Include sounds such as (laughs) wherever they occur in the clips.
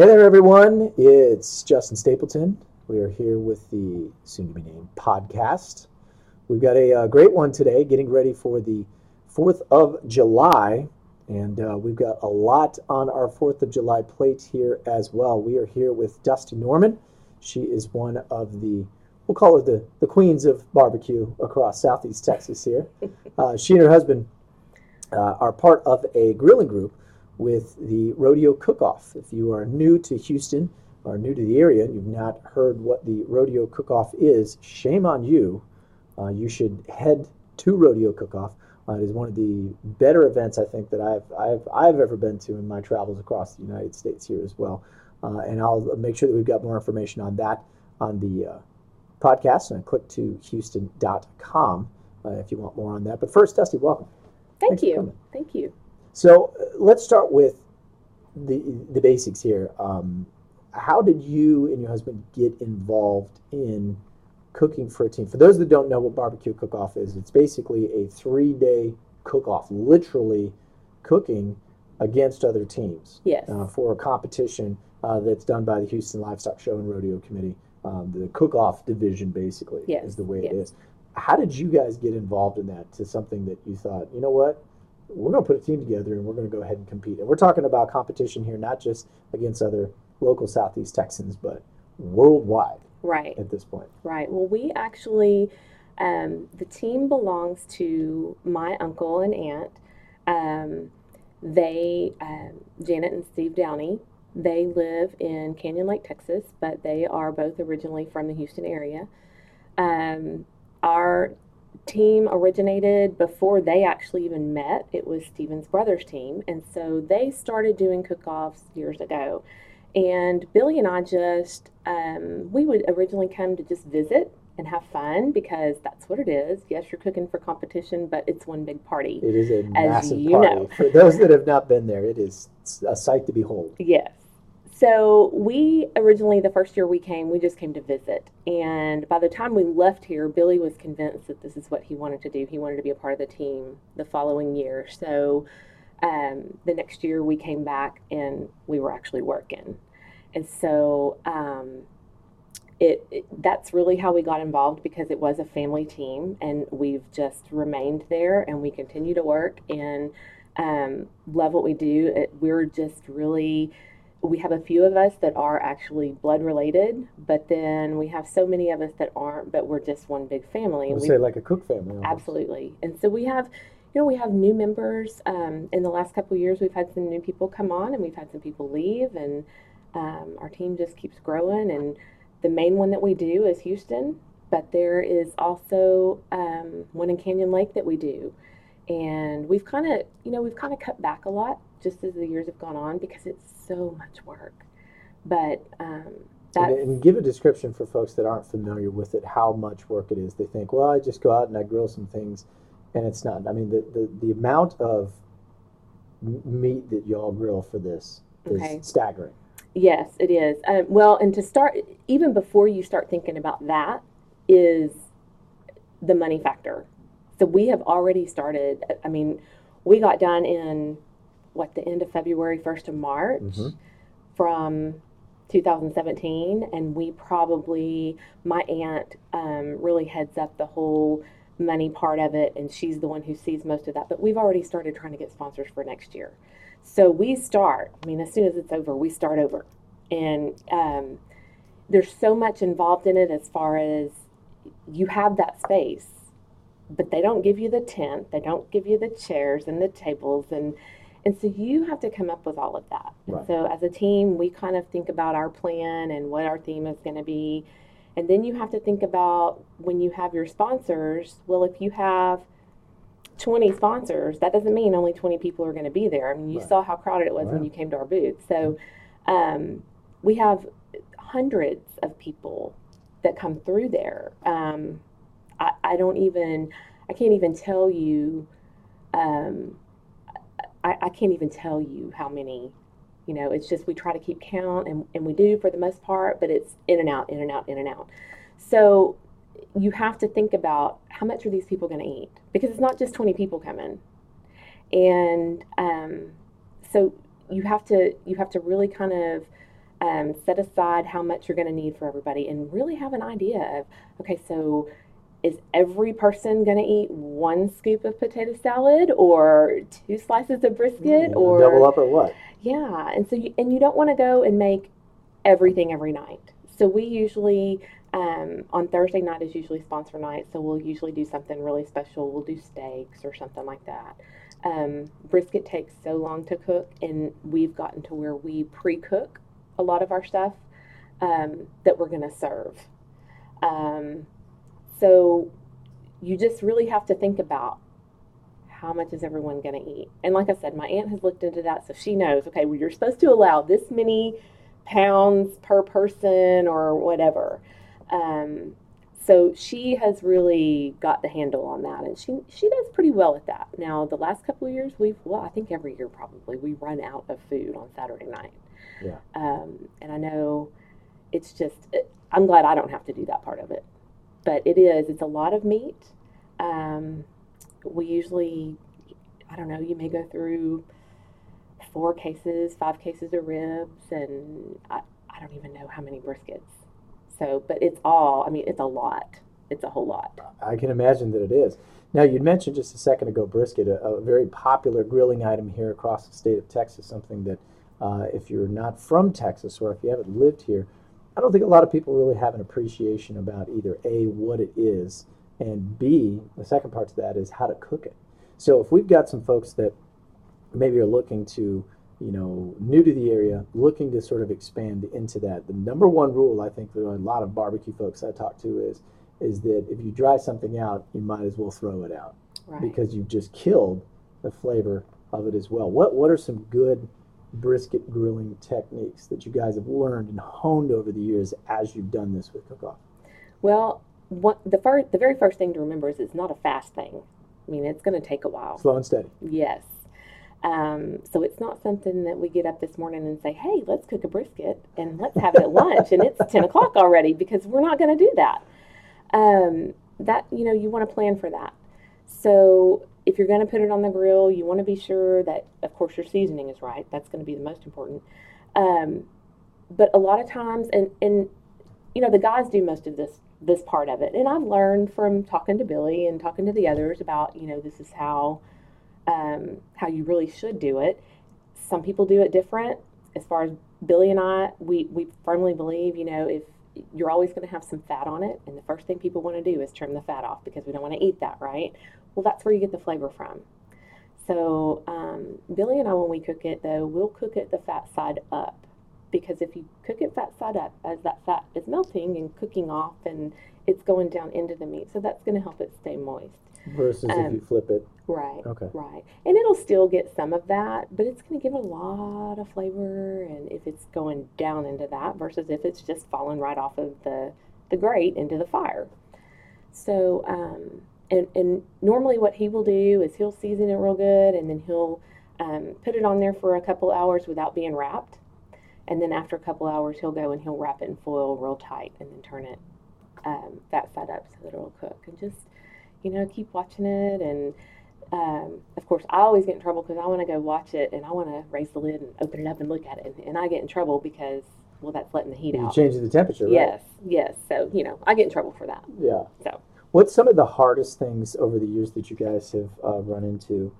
Hey there, everyone. It's Justin Stapleton. We are here with the soon to be named podcast. We've got a uh, great one today, getting ready for the 4th of July. And uh, we've got a lot on our 4th of July plate here as well. We are here with Dusty Norman. She is one of the, we'll call her the, the queens of barbecue across Southeast Texas here. (laughs) Uh, she and her husband uh, are part of a grilling group with the Rodeo Cook Off. If you are new to Houston or new to the area and you've not heard what the Rodeo Cook Off is, shame on you. Uh, you should head to Rodeo Cook Off. Uh, it is one of the better events I think that I've, I've, I've ever been to in my travels across the United States here as well. Uh, and I'll make sure that we've got more information on that on the uh, podcast. And click2houston.com uh, if you want more on that. But first, Dusty, welcome. Thank Thanks you. Thank you. So uh, let's start with the the basics here. Um, how did you and your husband get involved in cooking for a team? For those that don't know what barbecue cook off is, it's basically a three day cook off, literally cooking against other teams Yes. uh, for a competition uh, that's done by the Houston Livestock Show and Rodeo Committee. Um, the cook off division, basically, Yes, is the way it yes. is. How did you guys get involved in that to something that you thought, you know what, we're going to put a team together and we're going to go ahead and compete? And we're talking about competition here, not just against other local Southeast Texans, but worldwide right. at this point. Right. Well, we actually, um, the team belongs to my uncle and aunt. Um, they, um, Janet and Steve Downey, they live in Canyon Lake, Texas, but they are both originally from the Houston area. Um, our team originated before they actually even met. It was Steven's brother's team. And so they started doing cook offs years ago. And Billy and I just, um, we would originally come to just visit and have fun because that's what it is. Yes, you're cooking for competition, but it's one big party. It is a massive you party. know. For those that have not been there, it is a sight to behold. Yes. So we originally, the first year we came, we just came to visit. And by the time we left here, Billy was convinced that this is what he wanted to do. He wanted to be a part of the team the following year. So um, the next year we came back and we were actually working. And so um, it, it that's really how we got involved because it was a family team and we've just remained there and we continue to work and um, love what we do. It, we're just really we have a few of us that are actually blood related, but then we have so many of us that aren't, but we're just one big family. We say like a cook family. almost. absolutely. And so we have, you know, we have new members. Um, in the last couple of years, we've had some new people come on, and we've had some people leave, and um, our team just keeps growing. And the main one that we do is Houston, but there is also um, one in Canyon Lake that we do. And we've kind of, you know, we've kind of cut back a lot just as the years have gone on because it's so much work. But um, And, and give a description for folks that aren't familiar with it, how much work it is. They think, well, I just go out and I grill some things, and it's not. I mean, the, the, the amount of meat that y'all grill for this is Okay. staggering. Yes, it is. Um, well, and to start, even before you start thinking about that, is the money factor. So we have already started. I mean, we got done in what the end of February, first of March, Mhm. from 2017, and we probably my aunt um, really heads up the whole money part of it, and she's the one who sees most of that. But we've already started trying to get sponsors for next year. So we start, I mean, as soon as it's over, we start over. And um, there's so much involved in it as far as you have that space, but they don't give you the tent, they don't give you the chairs and the tables. And, and so you have to come up with all of that. Right. So as a team, we kind of think about our plan and what our theme is going to be. And then you have to think about when you have your sponsors, well, if you have 20 sponsors, that doesn't mean only 20 people are going to be there. I mean, you Right. saw how crowded it was when you came to our booth. So um, we have hundreds of people that come through there. Um, I, I don't even, I can't even tell you, um, I, I can't even tell you how many. You know, it's just we try to keep count, and, and we do for the most part, but it's in and out, in and out, in and out. So you have to think about how much are these people going to eat because it's not just 20 people coming and um, so you have to you have to really kind of um, set aside how much you're going to need for everybody and really have an idea of okay, so is every person going to eat one scoop of potato salad or two slices of brisket Yeah, or double up or what? yeah, and so you, and you don't want to go and make everything every night. So we usually um, on Thursday night is usually sponsor night, so we'll usually do something really special. We'll do steaks or something like that. Um, brisket takes so long to cook, and we've gotten to where we pre-cook a lot of our stuff um, that we're going to serve. So you just really have to think about how much is everyone going to eat. And like I said, my aunt has looked into that, so she knows. Okay, well, you're supposed to allow this many pounds per person or whatever. Um, so she has really got the handle on that, and she she does pretty well at that. Now, the last couple of years, we've well, I think every year probably we run out of food on Saturday night. Yeah. Um, and I know it's just I'm glad I don't have to do that part of it, but it is it's a lot of meat. Um, we usually I don't know you may go through four cases, five cases of ribs, and I, I don't even know how many briskets. So, but it's all, I mean, it's a lot. It's a whole lot. I can imagine that it is. Now, you mentioned just a second ago brisket, a, a very popular grilling item here across the state of Texas, something that uh, if you're not from Texas or if you haven't lived here, I don't think a lot of people really have an appreciation about either A, what it is, and B, the second part to that is how to cook it. So if we've got some folks that maybe are looking to, you know, new to the area, looking to sort of expand into that, the number one rule I think for a lot of barbecue folks I talk to is is that if you dry something out, you might as well throw it out Right. because you've just killed the flavor of it as well. What what are some good brisket grilling techniques that you guys have learned and honed over the years as you've done this with cook off? well, what, the first, the very first thing to remember is it's not a fast thing. I mean, it's going to take a while. Slow and steady. Yes. Um, so it's not something that we get up this morning and say, hey, let's cook a brisket and let's have it at lunch and it's 10 o'clock already because we're not going to do that. Um, that, you know, you want to plan for that. So if you're going to put it on the grill, you want to be sure that, of course, your seasoning is right. That's going to be the most important. Um, but a lot of times, and, and, you know, the guys do most of this this part of it. And I've learned from talking to Billy and talking to the others about, you know, this is how um, how you really should do it. Some people do it different. As far as Billy and I, we, we firmly believe, you know, if you're always going to have some fat on it, and the first thing people want to do is trim the fat off because we don't want to eat that, right? Well, that's where you get the flavor from. So, um, Billy and I, when we cook it, though, we'll cook it the fat side up because if you cook it fat side up, as that fat is melting and cooking off, and it's going down into the meat, so that's going to help it stay moist. Versus if Um, you flip it. Right. Okay. Right. And it'll still get some of that, but it's going to give it a lot of flavor. And if it's going down into that versus if it's just falling right off of the, the grate into the fire. So, um, and, and normally what he will do is he'll season it real good and then he'll um, put it on there for a couple hours without being wrapped. And then after a couple hours, he'll go and he'll wrap it in foil real tight and then turn it um, that side up so that it'll cook. And just, you know, keep watching it and um, of course, I always get in trouble because I want to go watch it and I want to raise the lid and open it up and look at it, and, and I get in trouble because well, that's letting the heat You out. changing the temperature, right? Yes, yes. So you know, I get in trouble for that. Yeah. So. What's some of the hardest things over the years that you guys have uh, run into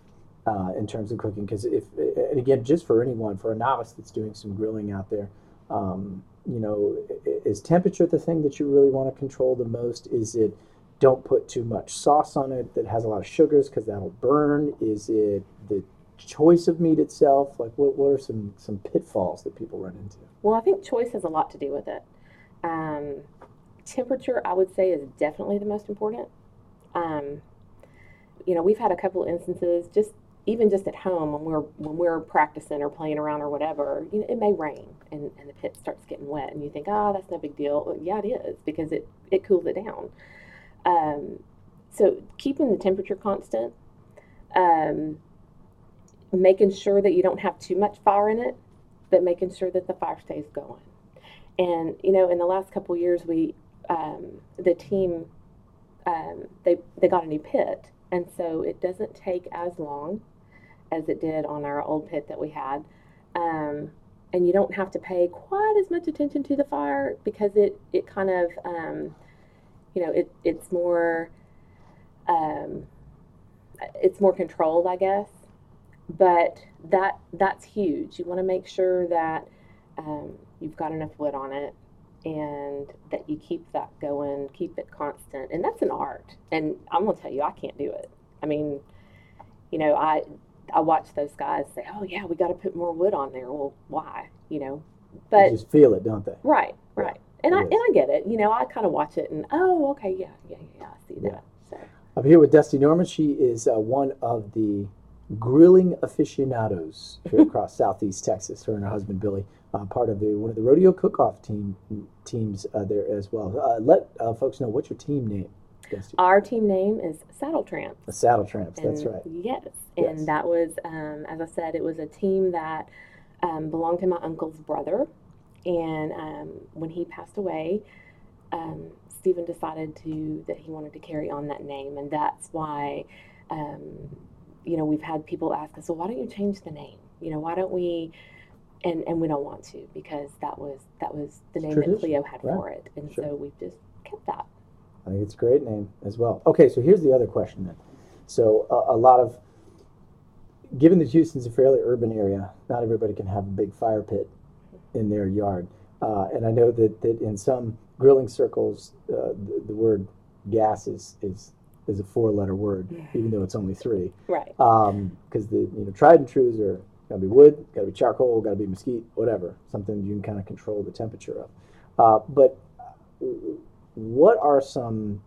uh, in terms of cooking? Because if, and again, just for anyone, for a novice that's doing some grilling out there, um, you know, is temperature the thing that you really want to control the most? Is it don't put too much sauce on it that has a lot of sugars because that'll burn? Is it the choice of meat itself? Like, what, what are some some pitfalls that people run into? Well, I think choice has a lot to do with it. Um, temperature, I would say, is definitely the most important. Um, you know, we've had a couple instances, just even just at home when we're when we're practicing or playing around or whatever. You know, it may rain and, and the pit starts getting wet, and you think, oh, that's no big deal. Well, yeah, it is because it it cools it down. Um, so keeping the temperature constant, um, making sure that you don't have too much fire in it, but making sure that the fire stays going. And you know, in the last couple years, we um, the team um, they they got a new pit, and so it doesn't take as long as it did on our old pit that we had. Um, and you don't have to pay quite as much attention to the fire because it it kind of um, you know it it's more um, it's more controlled, I guess. But that that's huge. You want to make sure that um, you've got enough wood on it and that you keep that going, keep it constant. And that's an art. And I'm gonna tell you, I can't do it. I mean, you know, I I watch those guys say, "Oh yeah, we got to put more wood on there." Well, why? You know, but they just feel it, don't they? Right, right. And I It and I get it. You know, I kind of watch it and oh, okay, yeah, yeah, yeah, I see Yeah. that. So I'm here with Dusty Norman. She is uh, one of the grilling aficionados here (laughs) across Southeast Texas. Her and her husband Billy, uh, part of the one of the rodeo cook-off team teams uh, there as well. Uh, let uh, folks know what's your team name, our team name is Saddle Tramp. The Saddle Tramps. That's right. Yes, Yes. and that was, um, as I said, it was a team that um, belonged to my uncle's brother, and um, when he passed away, um, Stephen decided to that he wanted to carry on that name, and that's why, um, you know, we've had people ask us, well, why don't you change the name? You know, why don't we? And and we don't want to because that was that was the name Tradition, that Cleo had right. for it, and Sure. so we've just kept that. I think it's a great name as well. Okay, so here's the other question then. So a, a lot of, given that Houston's a fairly urban area, not everybody can have a big fire pit in their yard. Uh, and I know that, that in some grilling circles, uh, the, the word gas is, is, is a four-letter word, even though it's only three. Right. Because the you know tried and trues are got to be wood, got to be charcoal, got to be mesquite, whatever, something you can kind of control the temperature of. Uh, but what are some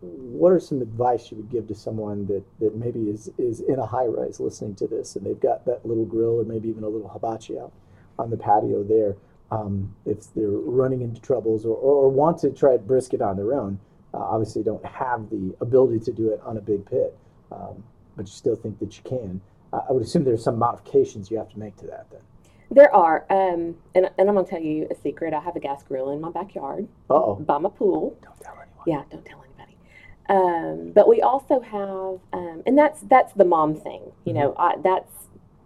what are some advice you would give to someone that, that maybe is, is in a high rise listening to this and they've got that little grill or maybe even a little hibachi out on the patio there um, if they're running into troubles or, or, want to try brisket on their own uh, obviously don't have the ability to do it on a big pit um, but you still think that you can i would assume there's some modifications you have to make to that then There are, um, and, and I'm gonna tell you a secret. I have a gas grill in my backyard uh-oh by my pool. don't tell anyone Yeah, don't tell anybody. Um, but we also have, um, and that's that's the mom thing. You know, I, that's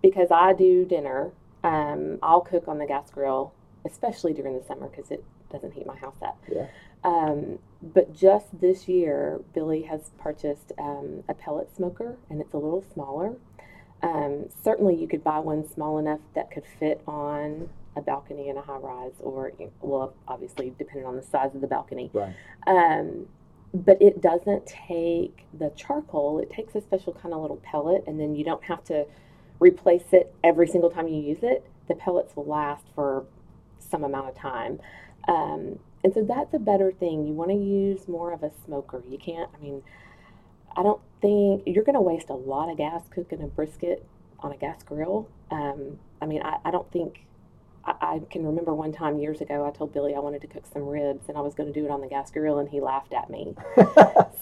because I do dinner. Um, I'll cook on the gas grill, especially during the summer because it doesn't heat my house up. Yeah. Um, but just this year, Billy has purchased um, a pellet smoker, and it's a little smaller. Um, certainly, you could buy one small enough that could fit on a balcony in a high rise, or well, obviously, depending on the size of the balcony. right Um, but it doesn't take the charcoal. It takes a special kind of little pellet, and then you don't have to replace it every single time you use it. The pellets will last for some amount of time. Um, and so that's a better thing. You want to use more of a smoker. You can't, I mean, I don't think you're going to waste a lot of gas cooking a brisket on a gas grill. Um, I mean, I, I don't think I, I can remember one time years ago, I told Billy I wanted to cook some ribs and I was going to do it on the gas grill, and he laughed at me. (laughs)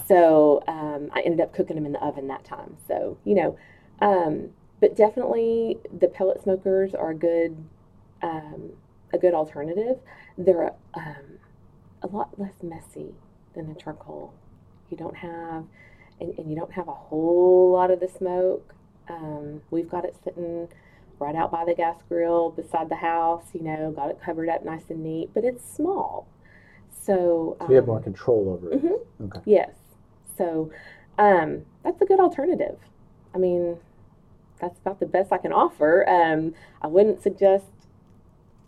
so um, I ended up cooking them in the oven that time. So, you know, um, but definitely the pellet smokers are a good, um, a good alternative. They're um, a lot less messy than the charcoal. You don't have, and, and you don't have a whole lot of the smoke. Um, we've got it sitting right out by the gas grill beside the house, you know, got it covered up nice and neat, but it's small. So, so you have um, more control over it mhm. okay Yes. So um, that's a good alternative. I mean, that's about the best I can offer. Um, I wouldn't suggest,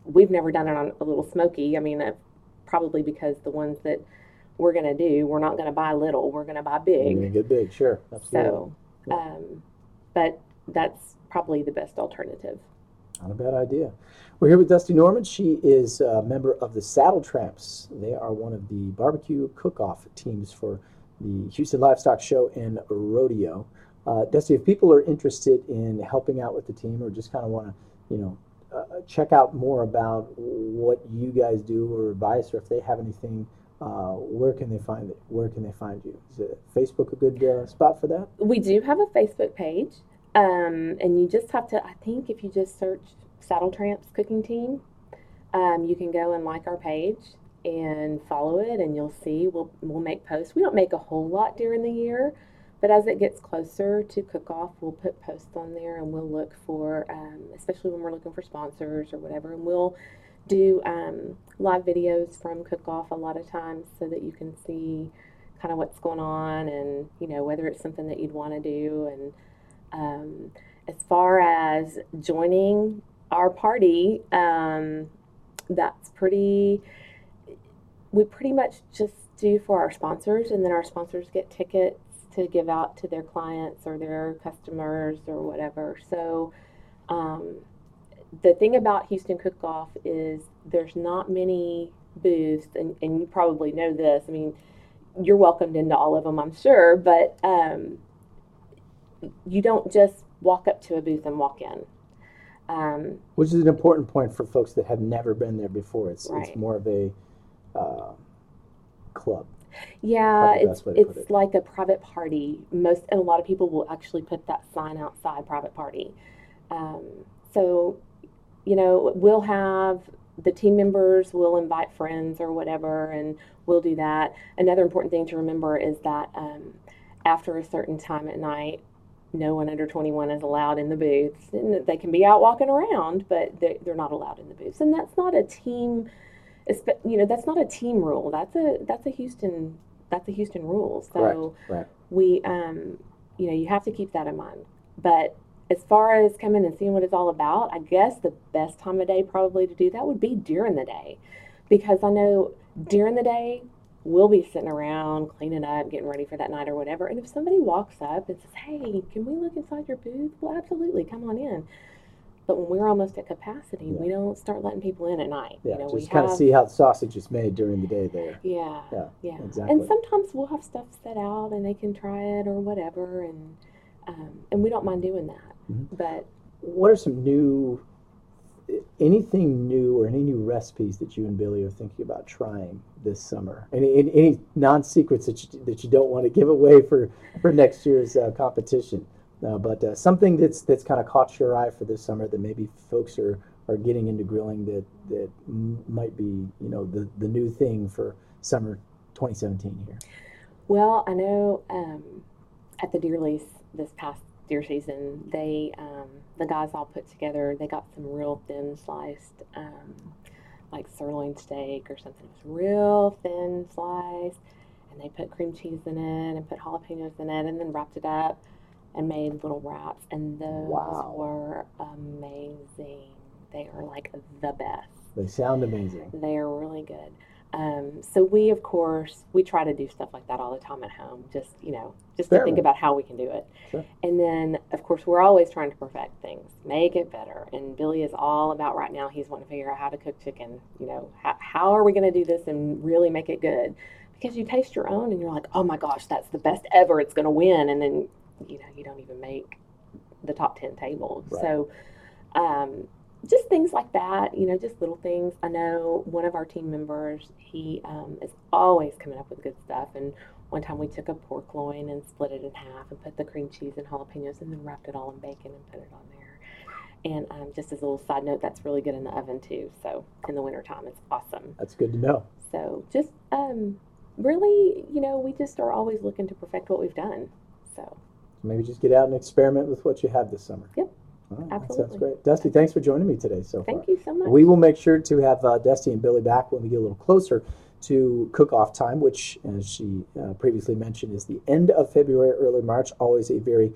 we've never done it on a little smoky. I mean, uh, probably because the ones that we're going to do, we're not going to buy little, we're going to buy big. gonna get big sure absolutely So, Yeah. um, but that's probably the best alternative. Not a bad idea. We're here with Dusty Norman. She is a member of the Saddle Tramps. They are one of the barbecue cook-off teams for the Houston Livestock Show and Rodeo. Uh, Dusty, if people are interested in helping out with the team or just kind of want to, you know, uh, check out more about what you guys do or advice, or if they have anything, uh, where can they find it? Where can they find you? Is Facebook a good uh, spot for that? We do have a Facebook page, um, and you just have to. I think if you just search Saddle Tramps Cooking Team, um, you can go and like our page and follow it, and you'll see we'll we'll make posts. We don't make a whole lot during the year, but as it gets closer to cook off, we'll put posts on there and we'll look for, um, especially when we're looking for sponsors or whatever, and we'll do um, live videos from cook off a lot of times so that you can see kind of what's going on and you know whether it's something that you'd want to do. And um, as far as joining our party um, that's pretty we pretty much just do for our sponsors and then our sponsors get tickets to give out to their clients or their customers or whatever. So um, the thing about houston cook off is there's not many booths and, and you probably know this i mean you're welcomed into all of them, I'm sure, but um, you don't just walk up to a booth and walk in. Um, Which is an important point for folks that have never been there before. It's Right. it's more of a uh, club. yeah, it's best way to put it's it. like a private party. Most and a lot of people will actually put that sign outside private party. Um, so, you know, we'll have the team members will invite friends or whatever, and we'll do that. Another important thing to remember is that um, after a certain time at night, no one under 21 is allowed in the booths. And they can be out walking around, but they, they're not allowed in the booths. And that's not a team, you know, that's not a team rule. That's a that's a Houston that's a Houston rule. So Right. we, um, you know, you have to keep that in mind. But as far as coming and seeing what it's all about, I guess the best time of day probably to do that would be during the day, because I know during the day we'll be sitting around cleaning up, getting ready for that night or whatever. And if somebody walks up and says, "Hey, can we look inside your booth?" Well, absolutely, come on in. But when we're almost at capacity, we don't start letting people in at night. Yeah, you know, we just kind of see how the sausage is made during the day there. yeah, Yeah, yeah. exactly. And sometimes we'll have stuff set out and they can try it or whatever, and um, and we don't mind doing that. Mhm. But What are some new, anything new or any new recipes that you and Billy are thinking about trying this summer? Any any, any non secrets that you, that you don't want to give away for for next year's uh, competition? Uh, but uh, something that's that's kind of caught your eye for this summer that maybe folks are, are getting into grilling that that m- might be you know the the new thing for summer 2017 here. well, I know um, at the deer lease this past deer season, they um, the guys all put together. They got some real thin sliced, um, like sirloin steak or something. It was real thin sliced, and they put cream cheese in it and put jalapenos in it, and then wrapped it up and made little wraps. And those Wow. were amazing. They are like the best. They sound amazing. They are really good. Um, so we, of course, we try to do stuff like that all the time at home. Just you know, just to think about how we can do it. Sure. And then, of course, we're always trying to perfect things, make it better. And Billy is all about right now. He's wanting to figure out how to cook chicken. You know, how, how are we going to do this and really make it good? Because you taste your own and you're like, oh my gosh, that's the best ever. It's going to win. And then, you know, you don't even make the top ten tables. Right. So. Um, just things like that, you know, just little things. I know one of our team members, he um, is always coming up with good stuff. And one time we took a pork loin and split it in half and put the cream cheese and jalapenos and then wrapped it all in bacon and put it on there. And um, just as a little side note, that's really good in the oven too. So in the wintertime, it's awesome. That's good to know. So just um, really, you know, we just are always looking to perfect what we've done. So Maybe just get out and experiment with what you have this summer. Yep, right, That sounds great. Dusty, thanks for joining me today so far. thank you so much. We will make sure to have uh, Dusty and Billy back when we get a little closer to cook-off time, which, as she uh, previously mentioned, is the end of February, early March. Always a very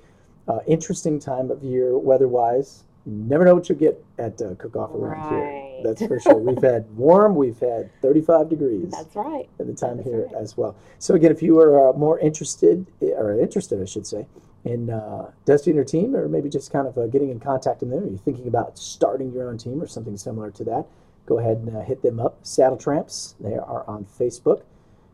uh, interesting time of year weather-wise. You never know what you'll get at uh, cook-off around here. That's for sure. We've had (laughs) warm, we've had 35 degrees That's right. at the time That's here right. as well. So again, if you are uh, more interested, or interested, I should say, in uh, Dusty and her team, or maybe just kind of uh, getting in contact with them, or you're thinking about starting your own team or something similar to that, go ahead and uh, hit them up. Saddle Tramps, they are on Facebook.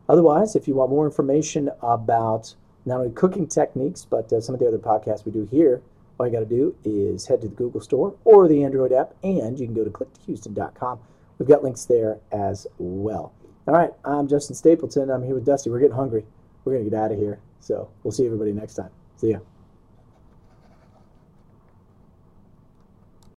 Otherwise, if you want more information about not only cooking techniques, but uh, some of the other podcasts we do here, all you got to do is head to the Google Store or the Android app, and you can go to click2houston.com. We've got links there as well. All right, I'm Justin Stapleton. I'm here with Dusty. We're getting hungry. We're going to get out of here. So we'll see everybody next time. See ya.